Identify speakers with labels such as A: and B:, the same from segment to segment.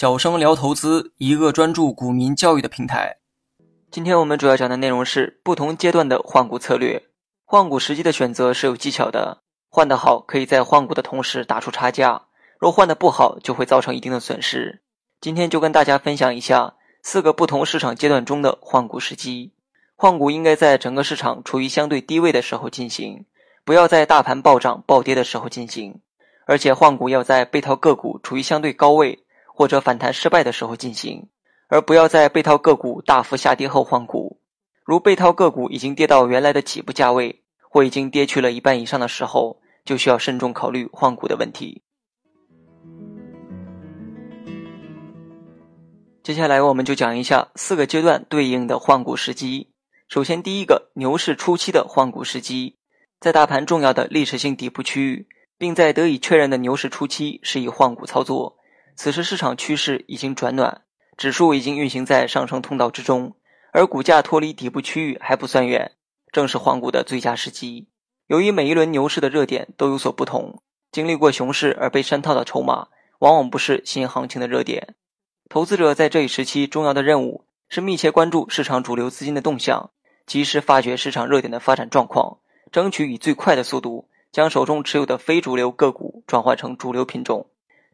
A: 小生聊投资，一个专注股民教育的平台。今天我们主要讲的内容是不同阶段的换股策略。换股时机的选择是有技巧的，换得好可以在换股的同时打出差价，若换得不好就会造成一定的损失。今天就跟大家分享一下四个不同市场阶段中的换股时机。换股应该在整个市场处于相对低位的时候进行，不要在大盘暴涨暴跌的时候进行，而且换股要在被套个股处于相对高位。或者反弹失败的时候进行，而不要在被套个股大幅下跌后换股。如被套个股已经跌到原来的起步价位，或已经跌去了一半以上的时候，就需要慎重考虑换股的问题。接下来我们就讲一下四个阶段对应的换股时机。首先，第一个牛市初期的换股时机，在大盘重要的历史性底部区域，并在得以确认的牛市初期，是以换股操作。此时市场趋势已经转暖，指数已经运行在上升通道之中，而股价脱离底部区域还不算远，正是换股的最佳时机。由于每一轮牛市的热点都有所不同，经历过熊市而被山套的筹码，往往不是新行情的热点。投资者在这一时期重要的任务是密切关注市场主流资金的动向，及时发掘市场热点的发展状况，争取以最快的速度将手中持有的非主流个股转换成主流品种。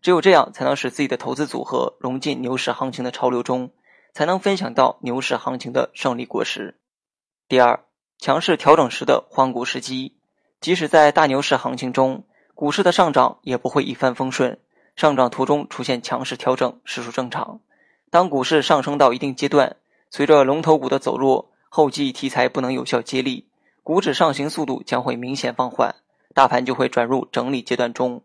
A: 只有这样，才能使自己的投资组合融进牛市行情的潮流中，才能分享到牛市行情的胜利果实。第二，强势调整时的换股时机，即使在大牛市行情中，股市的上涨也不会一帆风顺，上涨途中出现强势调整实属正常。当股市上升到一定阶段，随着龙头股的走弱，后继题材不能有效接力，股指上行速度将会明显放缓，大盘就会转入整理阶段中。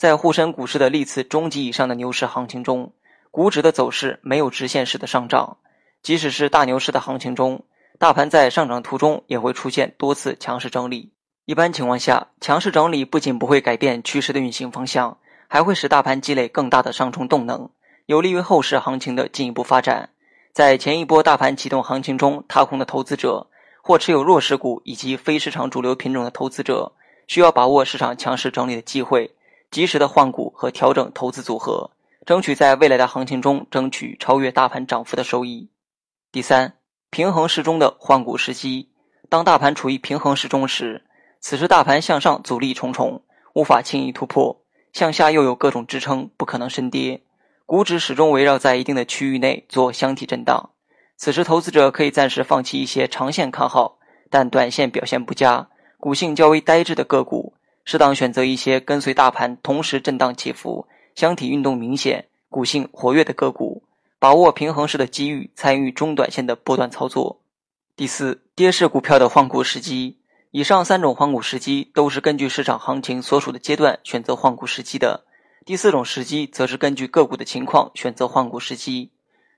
A: 在沪深股市的历次中级以上的牛市行情中，股指的走势没有直线式的上涨。即使是大牛市的行情中，大盘在上涨途中也会出现多次强势整理。一般情况下，强势整理不仅不会改变趋势的运行方向，还会使大盘积累更大的上冲动能，有利于后市行情的进一步发展。在前一波大盘启动行情中踏空的投资者，或持有弱势股以及非市场主流品种的投资者，需要把握市场强势整理的机会。及时的换股和调整投资组合，争取在未来的行情中争取超越大盘涨幅的收益。第三，平衡适中的换股时机。当大盘处于平衡适中时，此时大盘向上阻力重重，无法轻易突破；向下又有各种支撑，不可能深跌。股指始终围绕在一定的区域内做箱体震荡。此时，投资者可以暂时放弃一些长线看好但短线表现不佳、股性较为呆滞的个股。适当选择一些跟随大盘同时震荡起伏、箱体运动明显、股性活跃的个股，把握平衡时的机遇，参与中短线的波段操作。第四，跌势股票的换股时机。以上三种换股时机都是根据市场行情所属的阶段选择换股时机的。第四种时机则是根据个股的情况选择换股时机。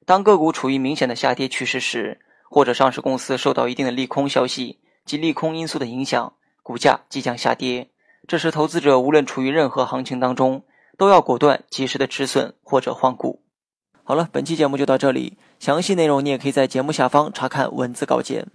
A: 当个股处于明显的下跌趋势时，或者上市公司受到一定的利空消息及利空因素的影响，股价即将下跌。这时，投资者无论处于任何行情当中，都要果断、及时的止损或者换股。好了，本期节目就到这里，详细内容你也可以在节目下方查看文字稿件。